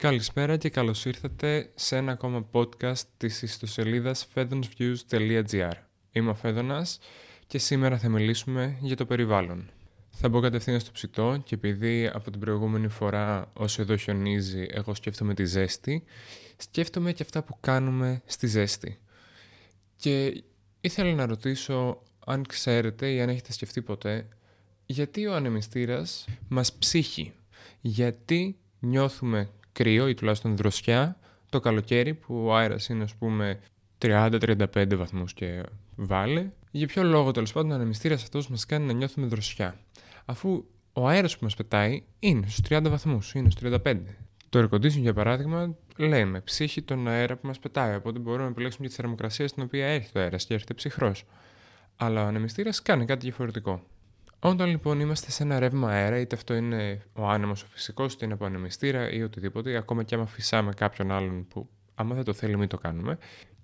Καλησπέρα και καλώς ήρθατε σε ένα ακόμα podcast της ιστοσελίδας fedonsviews.gr. Είμαι ο Φέδωνας και σήμερα θα μιλήσουμε για το περιβάλλον. Θα μπω κατευθείαν στο ψητό και επειδή από την προηγούμενη φορά όσο εδώ χιονίζει εγώ σκέφτομαι τη ζέστη, σκέφτομαι και αυτά που κάνουμε στη ζέστη. Και ήθελα να ρωτήσω αν ξέρετε ή αν έχετε σκεφτεί ποτέ γιατί ο ανεμιστήρας μας ψύχει. Γιατί νιώθουμε κρύο ή τουλάχιστον δροσιά το καλοκαίρι που ο αέρας είναι ας πούμε 30-35 βαθμούς και βάλε. Για ποιο λόγο τέλος πάντων ο ανεμιστήρας αυτός μας κάνει να νιώθουμε δροσιά; Αφού ο αέρας που μας πετάει είναι στους 30 βαθμούς, είναι στους 35. Το air conditioning για παράδειγμα λέμε ψύχει τον αέρα που μας πετάει, οπότε μπορούμε να επιλέξουμε και τη θερμοκρασία στην οποία έρχεται ο αέρας και έρχεται ψυχρός. Αλλά ο ανεμιστήρας κάνει κάτι διαφορετικό. Όταν λοιπόν είμαστε σε ένα ρεύμα αέρα, είτε αυτό είναι ο άνεμος ο φυσικός, είτε είναι από ανεμιστήρα ή οτιδήποτε, ακόμα και άμα φυσάμε κάποιον άλλον που άμα δεν το θέλει, μην το κάνουμε.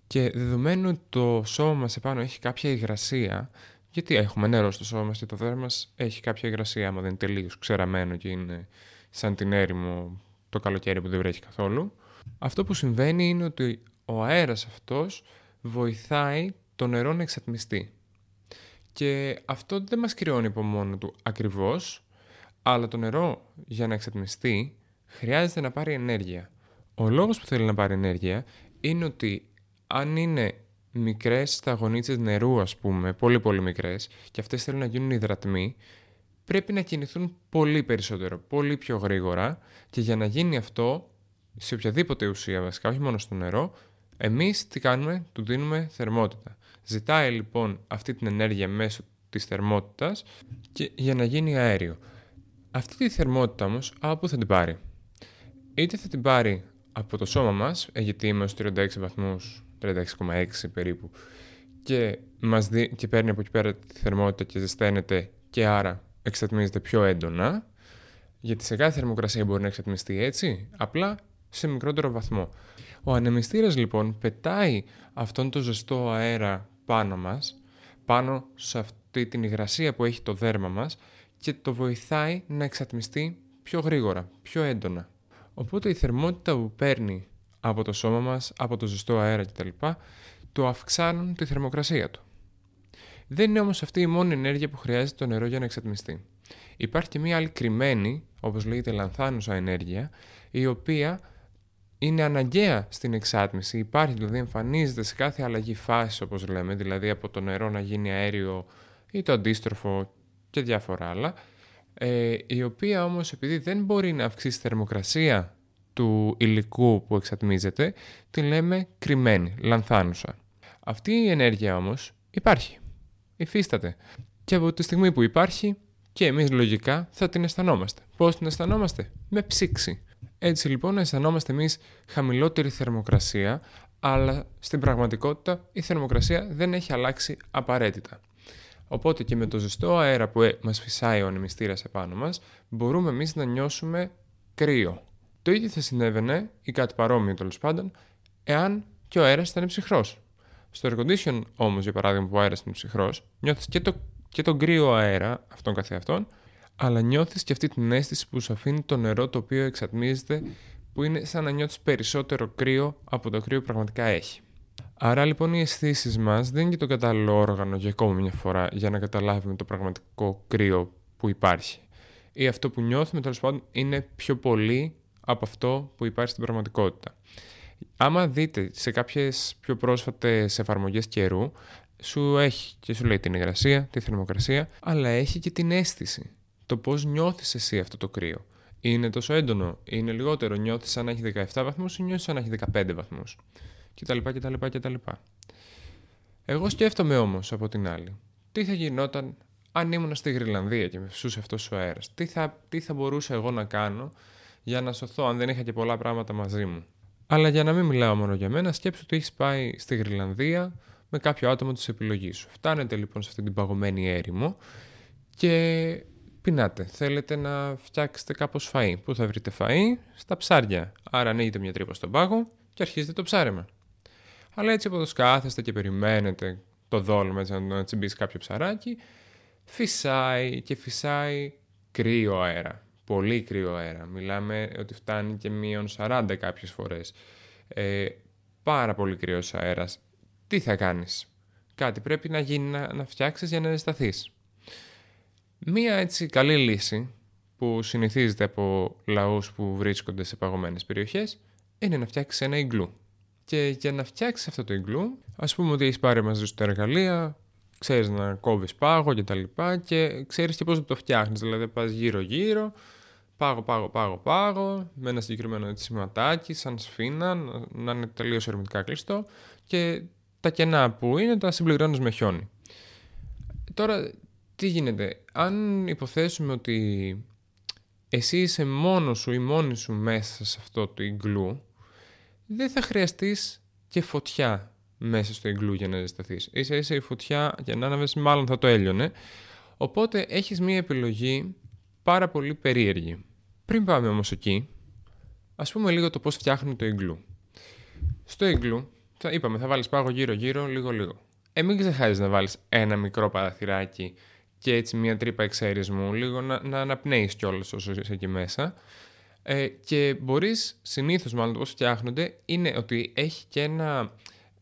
Και δεδομένου ότι το σώμα μας επάνω έχει κάποια υγρασία, γιατί έχουμε νερό στο σώμα μας και το δέρμα μας έχει κάποια υγρασία, άμα δεν είναι τελείως ξεραμένο και είναι σαν την έρημο το καλοκαίρι που δεν βρέχει καθόλου. Αυτό που συμβαίνει είναι ότι ο αέρας αυτός βοηθάει το νερό να εξατμιστεί. Και αυτό δεν μας κρυώνει από μόνο του ακριβώς, αλλά το νερό για να εξατμιστεί χρειάζεται να πάρει ενέργεια. Ο λόγος που θέλει να πάρει ενέργεια είναι ότι αν είναι μικρές σταγονίτσες νερού ας πούμε, πολύ πολύ μικρές και αυτές θέλουν να γίνουν υδρατμοί, πρέπει να κινηθούν πολύ περισσότερο, πολύ πιο γρήγορα και για να γίνει αυτό σε οποιαδήποτε ουσία βασικά, όχι μόνο στο νερό, εμείς τι κάνουμε, του δίνουμε θερμότητα. Ζητάει λοιπόν αυτή την ενέργεια μέσω της θερμότητας και για να γίνει αέριο. Αυτή τη θερμότητα όμως από πού θα την πάρει; Είτε θα την πάρει από το σώμα μας, ε, γιατί είμαστε 36 βαθμούς, 36,6 περίπου, και, μας δι... και παίρνει από εκεί πέρα τη θερμότητα και ζεσταίνεται και άρα εξατμίζεται πιο έντονα, γιατί σε κάθε θερμοκρασία μπορεί να εξατμιστεί έτσι, απλά σε μικρότερο βαθμό. Ο ανεμιστήρας λοιπόν πετάει αυτόν το ζεστό αέρα πάνω μας, πάνω σε αυτή την υγρασία που έχει το δέρμα μας και το βοηθάει να εξατμιστεί πιο γρήγορα, πιο έντονα. Οπότε η θερμότητα που παίρνει από το σώμα μας, από το ζεστό αέρα κτλ. το αυξάνουν τη θερμοκρασία του. Δεν είναι όμως αυτή η μόνη ενέργεια που χρειάζεται το νερό για να εξατμιστεί. Υπάρχει και μία άλλη κρυμμένη, όπως λέγεται λανθάνουσα ενέργεια, η οποία είναι αναγκαία στην εξάτμιση. Υπάρχει, δηλαδή εμφανίζεται σε κάθε αλλαγή φάσης, όπως λέμε, δηλαδή από το νερό να γίνει αέριο ή το αντίστροφο και διάφορα άλλα, ε, η οποία όμως επειδή δεν μπορεί να αυξήσει τη θερμοκρασία του υλικού που εξατμίζεται, τη λέμε κρυμμένη, λανθάνουσα. Αυτή η ενέργεια όμως υπάρχει, υφίσταται. Και από τη στιγμή που υπάρχει και εμείς λογικά θα την αισθανόμαστε. Πώς την αισθανόμαστε; Με ψήξη. Έτσι λοιπόν αισθανόμαστε εμείς χαμηλότερη θερμοκρασία, αλλά στην πραγματικότητα η θερμοκρασία δεν έχει αλλάξει απαραίτητα. Οπότε και με το ζεστό αέρα που ε, μας φυσάει ο ανεμιστήρας επάνω μας, μπορούμε εμείς να νιώσουμε κρύο. Το ίδιο θα συνέβαινε, ή κάτι παρόμοιο τέλος πάντων, εάν και ο αέρας ήταν ψυχρός. Στο air condition όμως, για παράδειγμα, που ο αέρας είναι ψυχρός, νιώθεις και, το, και τον κρύο αέρα, αυτόν καθεαυτόν, αλλά νιώθεις και αυτή την αίσθηση που σου αφήνει το νερό το οποίο εξατμίζεται που είναι σαν να νιώθεις περισσότερο κρύο από το κρύο που πραγματικά έχει. Άρα λοιπόν οι αισθήσεις μας δεν είναι και το κατάλληλο όργανο για ακόμα μια φορά για να καταλάβουμε το πραγματικό κρύο που υπάρχει. Ή αυτό που νιώθουμε τέλος πάντων είναι πιο πολύ από αυτό που υπάρχει στην πραγματικότητα. Άμα δείτε σε κάποιες πιο πρόσφατες εφαρμογές καιρού, σου έχει και σου λέει την υγρασία, τη θερμοκρασία, αλλά έχει και την αίσθηση το πώς νιώθεις εσύ αυτό το κρύο. Είναι τόσο έντονο, είναι λιγότερο, νιώθεις σαν να έχει 17 βαθμούς ή νιώθεις σαν να έχει 15 βαθμούς. Κτλ. κτλ, κτλ. Εγώ σκέφτομαι όμως από την άλλη, τι θα γινόταν αν ήμουν στη Γρυλανδία και με φυσούσε αυτός ο αέρας. Τι θα, τι θα μπορούσα εγώ να κάνω για να σωθώ αν δεν είχα και πολλά πράγματα μαζί μου. Αλλά για να μην μιλάω μόνο για μένα, σκέψου ότι έχεις πάει στη Γρυλανδία με κάποιο άτομο της επιλογής σου. Φτάνετε λοιπόν σε αυτή την παγωμένη έρημο και πεινάτε. Θέλετε να φτιάξετε κάπως φαΐ. Πού θα βρείτε φαΐ; Στα ψάρια. Άρα ανοίγετε μια τρύπα στον πάγο και αρχίζετε το ψάρεμα. Αλλά έτσι όπως κάθεστε και περιμένετε το δόλμα έτσι, να τσιμπήσει κάποιο ψαράκι, φυσάει και φυσάει κρύο αέρα. πολύ κρύο αέρα. Μιλάμε ότι φτάνει και μείον 40 κάποιες φορές. Ε, πάρα πολύ κρύος αέρας. Τι θα κάνεις; Κάτι πρέπει να γίνει να, να φτιάξεις για να ζεσταθείς. Μία έτσι καλή λύση που συνηθίζεται από λαούς που βρίσκονται σε παγωμένες περιοχές είναι να φτιάξεις ένα ιγκλού. Και για να φτιάξεις αυτό το ιγκλού, ας πούμε ότι έχεις πάρει μαζί σου τα εργαλεία, ξέρεις να κόβεις πάγο και τα λοιπά και ξέρεις και πώς να το φτιάχνεις. Δηλαδή πας γύρω γύρω, πάγο, πάγο, πάγο, πάγο, με ένα συγκεκριμένο έτσι, σηματάκι, σαν σφίνα, να είναι τελείως ερμητικά κλειστό και τα κενά που είναι τα συμπληρώνεις με χιόνι. Τώρα, τι γίνεται, αν υποθέσουμε ότι εσύ είσαι μόνος σου ή μόνη σου μέσα σε αυτό το ιγκλού, δεν θα χρειαστείς και φωτιά μέσα στο ιγκλού για να ζεσταθείς. Ίσα ίσα η φωτιά για να ανάβεις μάλλον θα το έλειωνε. Οπότε έχεις μία επιλογή πάρα πολύ περίεργη. Πριν πάμε όμως εκεί, ας πούμε λίγο το πώς φτιάχνει το ιγκλού. Στο ιγκλού, θα, είπαμε, θα βάλεις πάγο γύρω-γύρω, λίγο-λίγο. Ε, μην ξεχάσεις να βάλεις ένα μικρό παραθυράκι και έτσι μια τρύπα εξαίρισμου, λίγο να, να αναπνέεις κιόλας όσο είσαι εκεί μέσα. Ε, και μπορείς, συνήθως μάλλον το πώς φτιάχνονται, είναι ότι έχει και ένα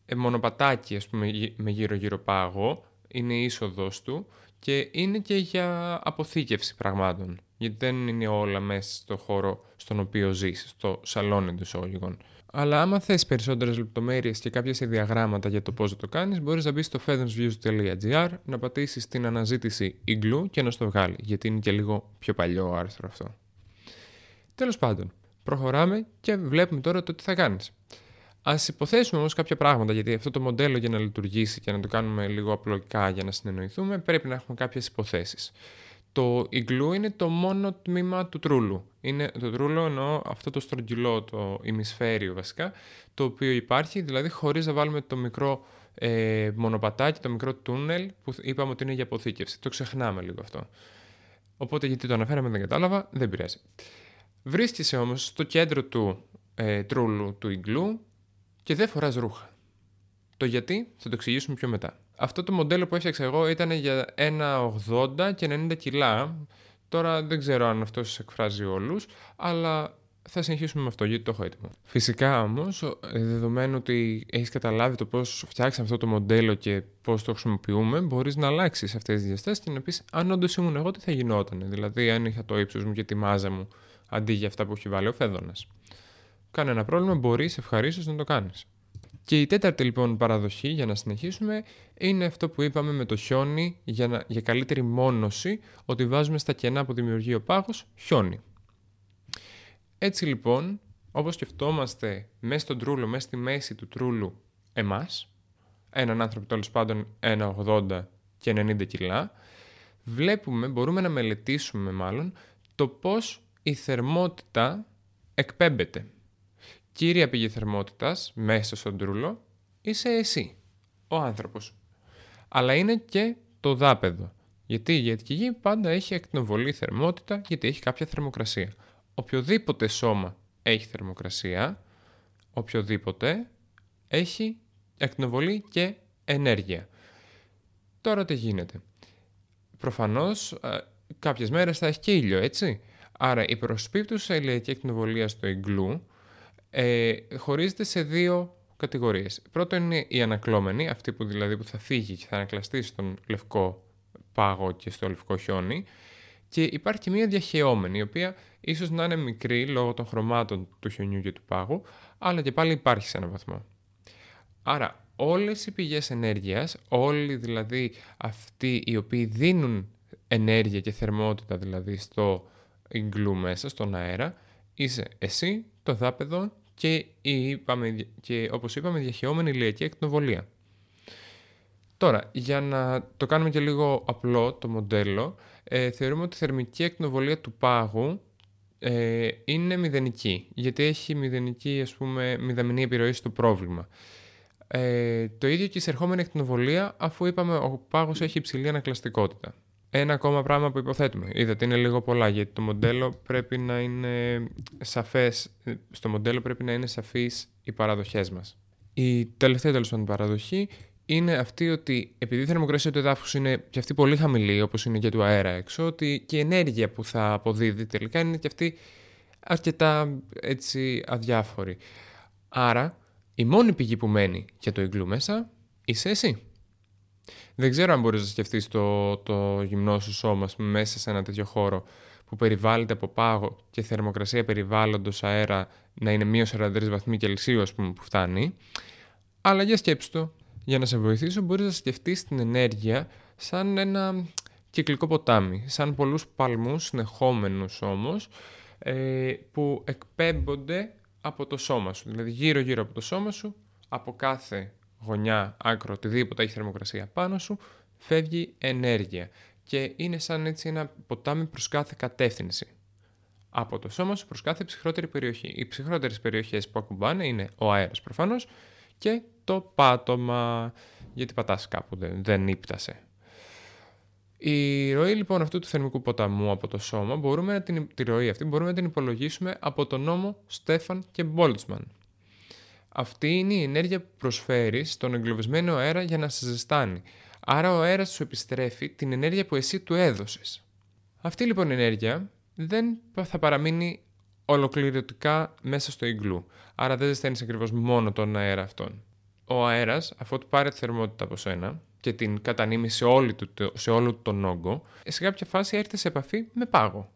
ε, μονοπατάκι ας πούμε, με γύρω-γύρω πάγο, είναι η είσοδος του και είναι και για αποθήκευση πραγμάτων. Γιατί δεν είναι όλα μέσα στο χώρο στον οποίο ζεις, στο σαλόνι του εισαγωγικών. Αλλά άμα θες περισσότερες λεπτομέρειες και κάποια διαγράμματα για το πώς θα το κάνεις, μπορείς να μπεις στο feathersviews.gr, να πατήσεις την αναζήτηση Igloo και να στο βγάλει, γιατί είναι και λίγο πιο παλιό άρθρο αυτό. Τέλος πάντων, προχωράμε και βλέπουμε τώρα το τι θα κάνεις. Α υποθέσουμε όμως κάποια πράγματα, γιατί αυτό το μοντέλο για να λειτουργήσει και να το κάνουμε λίγο απλοϊκά για να συνεννοηθούμε, πρέπει να έχουμε κάποιες υποθέσεις. Το ιγκλού είναι το μόνο τμήμα του τρούλου. Είναι το τρούλο εννοώ αυτό το στρογγυλό, το ημισφαίριο βασικά, το οποίο υπάρχει, δηλαδή χωρίς να βάλουμε το μικρό ε, μονοπατάκι, το μικρό τούνελ που είπαμε ότι είναι για αποθήκευση. Το ξεχνάμε λίγο αυτό. Οπότε γιατί το αναφέραμε δεν κατάλαβα, δεν πειράζει. Βρίσκεσαι όμως στο κέντρο του ε, τρούλου του ιγκλού και δεν φοράς ρούχα. Το γιατί θα το εξηγήσουμε πιο μετά. Αυτό το μοντέλο που έφτιαξα εγώ ήταν για 1,80 και 90 κιλά. Τώρα δεν ξέρω αν αυτός σα εκφράζει όλους, αλλά θα συνεχίσουμε με αυτό γιατί το έχω έτοιμο. Φυσικά όμως, δεδομένου ότι έχεις καταλάβει το πώς φτιάξαμε αυτό το μοντέλο και πώς το χρησιμοποιούμε, μπορείς να αλλάξεις αυτές τις διαστάσεις και να πεις αν όντως ήμουν εγώ τι θα γινόταν. Δηλαδή, αν είχα το ύψος μου και τη μάζα μου αντί για αυτά που έχει βάλει ο Φέδωνας. Κανένα πρόβλημα, μπορείς ευχαρίστως να το κάνεις. Και η τέταρτη λοιπόν παραδοχή για να συνεχίσουμε είναι αυτό που είπαμε με το χιόνι για, να, για καλύτερη μόνωση ότι βάζουμε στα κενά που δημιουργεί ο πάγος χιόνι. Έτσι λοιπόν όπως σκεφτόμαστε μέσα στον τρούλο, μέσα στη μέση του τρούλου εμάς, έναν άνθρωπο τέλος πάντων 1,80 και 90 κιλά, βλέπουμε, μπορούμε να μελετήσουμε μάλλον το πώς η θερμότητα εκπέμπεται κύρια πηγή θερμότητας μέσα στον τρούλο είσαι εσύ, ο άνθρωπος. Αλλά είναι και το δάπεδο. Γιατί, γιατί η γη πάντα έχει ακτινοβολή θερμότητα γιατί έχει κάποια θερμοκρασία. Οποιοδήποτε σώμα έχει θερμοκρασία, οποιοδήποτε έχει ακτινοβολή και ενέργεια. Τώρα τι γίνεται. Προφανώς ε, κάποιες μέρες θα έχει και ήλιο, έτσι. Άρα η προσπίπτουσα ηλιακή ακτινοβολία στο ιγκλού ε, χωρίζεται σε δύο κατηγορίες. Πρώτο είναι η ανακλώμενη, αυτή που δηλαδή που θα φύγει και θα ανακλαστεί στον λευκό πάγο και στο λευκό χιόνι. Και υπάρχει και μία διαχαιόμενη, η οποία ίσως να είναι μικρή λόγω των χρωμάτων του χιονιού και του πάγου, αλλά και πάλι υπάρχει σε έναν βαθμό. Άρα όλες οι πηγές ενέργειας, όλοι δηλαδή αυτοί οι οποίοι δίνουν ενέργεια και θερμότητα δηλαδή στο ιγκλού μέσα, στον αέρα, είσαι εσύ, το δάπεδο και, είπαμε, και όπως είπαμε διαχειόμενη ηλιακή ακτινοβολία. Τώρα, για να το κάνουμε και λίγο απλό το μοντέλο, ε, θεωρούμε ότι η θερμική ακτινοβολία του πάγου ε, είναι μηδενική, γιατί έχει μηδενική, ας πούμε, μηδαμινή επιρροή στο πρόβλημα. Ε, το ίδιο και η εισερχόμενη ακτινοβολία, αφού είπαμε ο πάγος έχει υψηλή ανακλαστικότητα. Ένα ακόμα πράγμα που υποθέτουμε. Είδατε, είναι λίγο πολλά, γιατί το μοντέλο πρέπει να είναι σαφές, στο μοντέλο πρέπει να είναι σαφείς οι παραδοχές μας. Η τελευταία τέλος πάντων παραδοχή είναι αυτή ότι επειδή η θερμοκρασία του εδάφους είναι και αυτή πολύ χαμηλή όπως είναι και του αέρα έξω, ότι και η ενέργεια που θα αποδίδει τελικά είναι και αυτή αρκετά έτσι αδιάφορη. Άρα η μόνη πηγή που μένει για το ιγκλού μέσα είσαι εσύ. Δεν ξέρω αν μπορείς να σκεφτείς το, το γυμνό σου σώμα μέσα σε ένα τέτοιο χώρο που περιβάλλεται από πάγο και θερμοκρασία περιβάλλοντος αέρα να είναι μείον 43 βαθμοί Κελσίου ας πούμε που φτάνει. Αλλά για σκέψου το. Για να σε βοηθήσω μπορείς να σκεφτείς την ενέργεια σαν ένα κυκλικό ποτάμι, σαν πολλούς παλμούς συνεχόμενους όμως ε, που εκπέμπονται από το σώμα σου. Δηλαδή γύρω γύρω από το σώμα σου, από κάθε γωνιά, άκρο, οτιδήποτε έχει θερμοκρασία πάνω σου, φεύγει ενέργεια. Και είναι σαν έτσι ένα ποτάμι προς κάθε κατεύθυνση. Από το σώμα σου προς κάθε ψυχρότερη περιοχή. Οι ψυχρότερες περιοχές που ακουμπάνε είναι ο αέρας προφανώς και το πάτωμα, γιατί πατάς κάπου, δεν, δεν ύπτασε. Η ροή λοιπόν αυτού του θερμικού ποταμού από το σώμα, μπορούμε να την, τη ροή αυτή μπορούμε να την υπολογίσουμε από τον νόμο Στέφαν και Μπόλτσμαν. Αυτή είναι η ενέργεια που προσφέρει στον εγκλωβισμένο αέρα για να σε ζεστάνει. Άρα ο αέρας σου επιστρέφει την ενέργεια που εσύ του έδωσες. Αυτή λοιπόν η ενέργεια δεν θα παραμείνει ολοκληρωτικά μέσα στο ιγκλού. Άρα δεν ζεσταίνεις ακριβώς μόνο τον αέρα αυτόν. Ο αέρας, αφού του πάρει τη θερμότητα από σένα, και την κατανείμει σε, όλη σε όλο τον όγκο, σε κάποια φάση έρχεται σε επαφή με πάγο.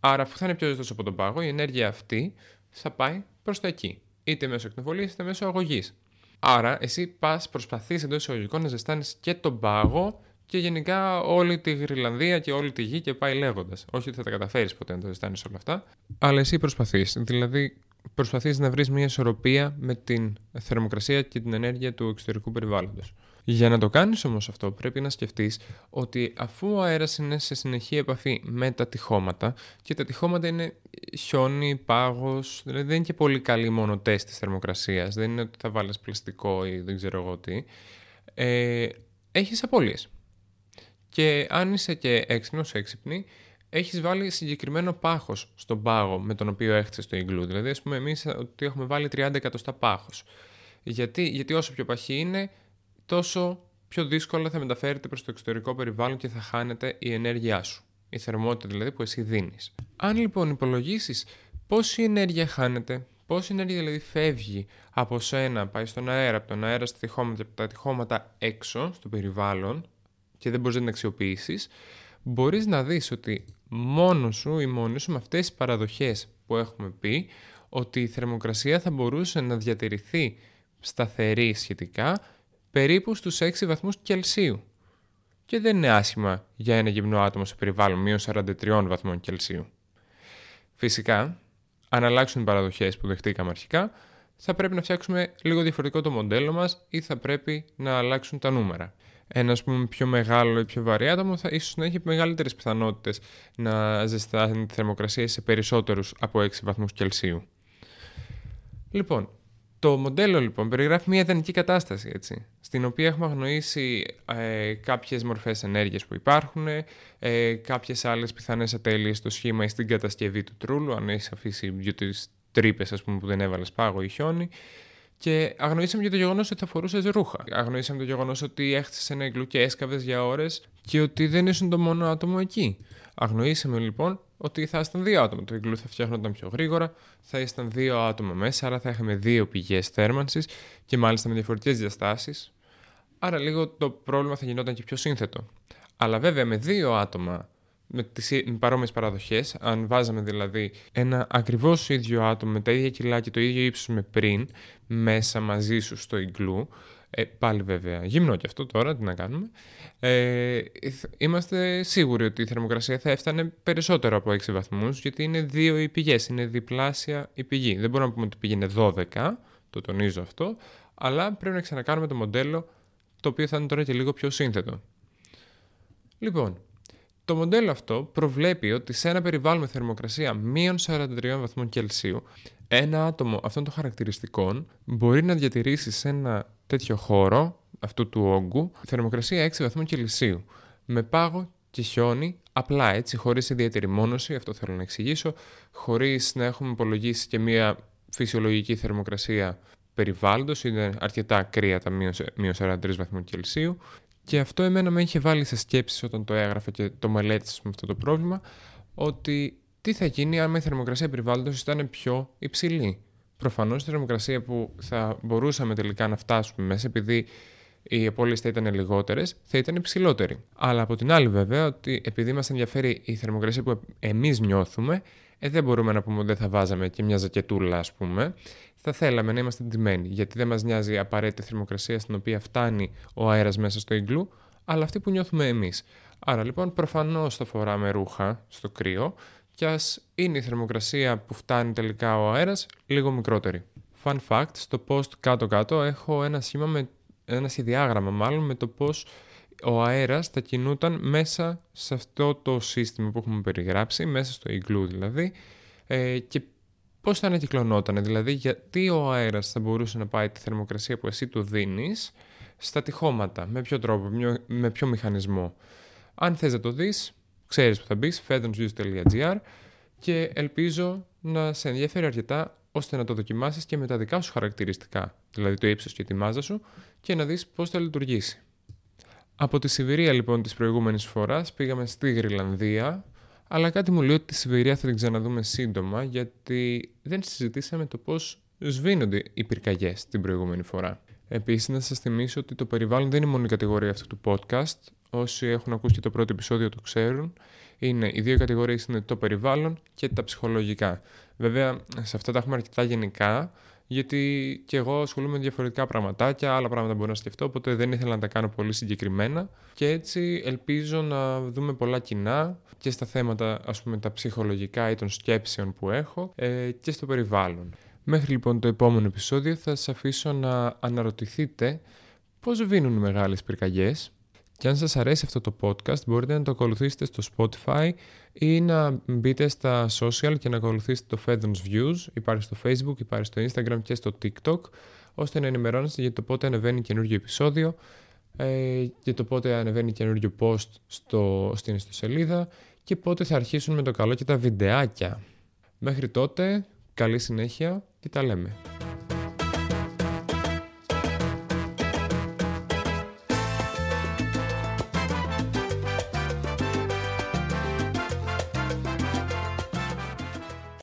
Άρα, αφού θα είναι πιο ζεστός από τον πάγο, η ενέργεια αυτή θα πάει προς τα εκεί. Είτε μέσω εκνοβολή είτε μέσω αγωγής. Άρα, εσύ πας, προσπαθείς εντός εισαγωγικών να ζεστάνεις και τον πάγο και γενικά όλη τη Γρυλανδία και όλη τη γη και πάει λέγοντας. Όχι ότι θα τα καταφέρεις ποτέ να το ζεστάνεις όλα αυτά, αλλά εσύ προσπαθείς. Δηλαδή, προσπαθείς να βρεις μια ισορροπία με την θερμοκρασία και την ενέργεια του εξωτερικού περιβάλλοντος. Για να το κάνεις όμως αυτό πρέπει να σκεφτείς ότι αφού ο αέρας είναι σε συνεχή επαφή με τα τυχώματα και τα τυχώματα είναι χιόνι, πάγος, δηλαδή δεν είναι και πολύ καλή μόνο τεστ της θερμοκρασίας, δεν είναι ότι θα βάλεις πλαστικό ή δεν ξέρω εγώ τι, ε, έχεις απώλειες. Και αν είσαι και έξυπνος, έξυπνη, έχεις βάλει συγκεκριμένο πάχος στον πάγο με τον οποίο έχτισες το ιγκλού. Δηλαδή, ας πούμε, εμείς ότι έχουμε βάλει 30 εκατοστά πάχος. Γιατί, γιατί όσο πιο παχύ είναι, τόσο πιο δύσκολα θα μεταφέρεται προς το εξωτερικό περιβάλλον και θα χάνεται η ενέργειά σου. Η θερμότητα δηλαδή που εσύ δίνεις. Αν λοιπόν υπολογίσεις πόση ενέργεια χάνεται, πόση ενέργεια δηλαδή φεύγει από σένα, πάει στον αέρα, από τον αέρα στα τυχώματα από τα τυχώματα έξω στο περιβάλλον και δεν μπορείς να την αξιοποιήσεις, μπορείς να δεις ότι μόνος σου ή μόνοι σου με αυτές τις παραδοχές που έχουμε πει ότι η θερμοκρασία θα μπορούσε να διατηρηθεί σταθερή σχετικά περίπου στους 6 βαθμούς Κελσίου. Και δεν είναι άσχημα για ένα γυμνό άτομο σε περιβάλλον μείον 43 βαθμών Κελσίου. Φυσικά, αν αλλάξουν οι παραδοχές που δεχτήκαμε αρχικά, θα πρέπει να φτιάξουμε λίγο διαφορετικό το μοντέλο μας ή θα πρέπει να αλλάξουν τα νούμερα. Ένα ας πούμε, πιο μεγάλο ή πιο βαρύ άτομο θα ίσως να έχει μεγαλύτερες πιθανότητες να ζεστάνει τη θερμοκρασία σε περισσότερους από 6 βαθμούς Κελσίου. Λοιπόν, το μοντέλο λοιπόν περιγράφει μια ιδανική κατάσταση, έτσι, στην οποία έχουμε αγνοήσει ε, κάποιες μορφές ενέργειας που υπάρχουν, ε, κάποιες άλλες πιθανές ατέλειες στο σχήμα ή στην κατασκευή του τρούλου, αν έχεις αφήσει δύο τις τρύπες ας πούμε, που δεν έβαλες πάγο ή χιόνι, και αγνοήσαμε για το γεγονός ότι θα φορούσες ρούχα. Αγνοήσαμε το γεγονός ότι έχτισες ένα εγκλού και έσκαβες για ώρες και ότι δεν ήσουν το μόνο άτομο εκεί. Αγνοήσαμε λοιπόν ότι θα ήσταν δύο άτομα. Το ιγκλού θα φτιάχνονταν πιο γρήγορα, θα ήσταν δύο άτομα μέσα, άρα θα είχαμε δύο πηγές θέρμανσης και μάλιστα με διαφορετικές διαστάσεις. Άρα λίγο το πρόβλημα θα γινόταν και πιο σύνθετο. Αλλά βέβαια με δύο άτομα με τις παρόμοιες παραδοχές, αν βάζαμε δηλαδή ένα ακριβώς ίδιο άτομο με τα ίδια κιλά και το ίδιο ύψος με πριν μέσα μαζί σου στο ιγκλού, ε, πάλι βέβαια γυμνό και αυτό τώρα, τι να κάνουμε, ε, είμαστε σίγουροι ότι η θερμοκρασία θα έφτανε περισσότερο από 6 βαθμούς, γιατί είναι δύο οι πηγές, είναι διπλάσια η πηγή. Δεν μπορούμε να πούμε ότι πήγαινε 12, το τονίζω αυτό, αλλά πρέπει να ξανακάνουμε το μοντέλο, το οποίο θα είναι τώρα και λίγο πιο σύνθετο. Λοιπόν, το μοντέλο αυτό προβλέπει ότι σε ένα περιβάλλον με θερμοκρασία μείων 43 βαθμών Κελσίου, ένα άτομο αυτών των χαρακτηριστικών μπορεί να διατηρήσει σε ένα τέτοιο χώρο, αυτού του όγκου, θερμοκρασία 6 βαθμών Κελσίου, με πάγο και χιόνι, απλά έτσι, χωρίς ιδιαίτερη μόνωση, αυτό θέλω να εξηγήσω, χωρίς να έχουμε υπολογίσει και μια φυσιολογική θερμοκρασία περιβάλλοντος, είναι αρκετά κρύα τα μείωση 43 βαθμού Κελσίου και αυτό εμένα με είχε βάλει σε σκέψεις όταν το έγραφα και το μελέτησα με αυτό το πρόβλημα, ότι τι θα γίνει αν η θερμοκρασία περιβάλλοντος ήταν πιο υψηλή. Προφανώς η θερμοκρασία που θα μπορούσαμε τελικά να φτάσουμε μέσα επειδή οι απώλειες θα ήταν λιγότερες, θα ήταν υψηλότεροι. Αλλά από την άλλη, βέβαια, ότι επειδή μας ενδιαφέρει η θερμοκρασία που εμείς νιώθουμε, ε, δεν μπορούμε να πούμε ότι δεν θα βάζαμε και μια ζακετούλα, ας πούμε. Θα θέλαμε να είμαστε ντυμένοι, γιατί δεν μας νοιάζει η απαραίτητη θερμοκρασία στην οποία φτάνει ο αέρας μέσα στο ιγκλού, αλλά αυτή που νιώθουμε εμείς. Άρα λοιπόν, προφανώς θα φοράμε ρούχα στο κρύο, και ας είναι η θερμοκρασία που φτάνει τελικά ο αέρας λίγο μικρότερη. Fun fact, στο post κάτω-κάτω έχω ένα σχήμα με ένα σχεδιάγραμμα μάλλον με το πώς ο αέρας θα κινούταν μέσα σε αυτό το σύστημα που έχουμε περιγράψει, μέσα στο ιγκλού δηλαδή, ε, και πώς θα ανακυκλωνόταν, δηλαδή γιατί ο αέρας θα μπορούσε να πάει τη θερμοκρασία που εσύ του δίνεις στα τυχώματα, με ποιο τρόπο, με ποιο μηχανισμό. Αν θες να το δεις, ξέρεις που θα μπεις, fedonsviews.gr και ελπίζω να σε ενδιαφέρει αρκετά ώστε να το δοκιμάσεις και με τα δικά σου χαρακτηριστικά, δηλαδή το ύψος και τη μάζα σου και να δεις πώς θα λειτουργήσει. Από τη Σιβηρία λοιπόν της προηγούμενης φοράς πήγαμε στη Γρυλανδία, αλλά κάτι μου λέει ότι τη Σιβηρία θα την ξαναδούμε σύντομα γιατί δεν συζητήσαμε το πώς σβήνονται οι πυρκαγιές την προηγούμενη φορά. Επίσης να σας θυμίσω ότι το περιβάλλον δεν είναι μόνο η κατηγορία αυτού του podcast, όσοι έχουν ακούσει και το πρώτο επεισόδιο το ξέρουν, είναι οι δύο κατηγορίες είναι το περιβάλλον και τα ψυχολογικά. Βέβαια, σε αυτά τα έχουμε αρκετά γενικά, γιατί και εγώ ασχολούμαι με διαφορετικά πραγματάκια, άλλα πράγματα μπορώ να σκεφτώ, οπότε δεν ήθελα να τα κάνω πολύ συγκεκριμένα και έτσι ελπίζω να δούμε πολλά κοινά και στα θέματα ας πούμε τα ψυχολογικά ή των σκέψεων που έχω ε, και στο περιβάλλον. Μέχρι λοιπόν το επόμενο επεισόδιο θα σας αφήσω να αναρωτηθείτε πώς βίνουν οι μεγάλες πυρκαγιές και αν σας αρέσει αυτό το podcast μπορείτε να το ακολουθήσετε στο Spotify ή να μπείτε στα social και να ακολουθήσετε το Fedon's Views. Υπάρχει στο Facebook, υπάρχει στο Instagram και στο TikTok ώστε να ενημερώνεστε για το πότε ανεβαίνει καινούργιο επεισόδιο ε, για το πότε ανεβαίνει καινούργιο post στο, στην ιστοσελίδα και πότε θα αρχίσουν με το καλό και τα βιντεάκια. Μέχρι τότε, καλή συνέχεια και τα λέμε.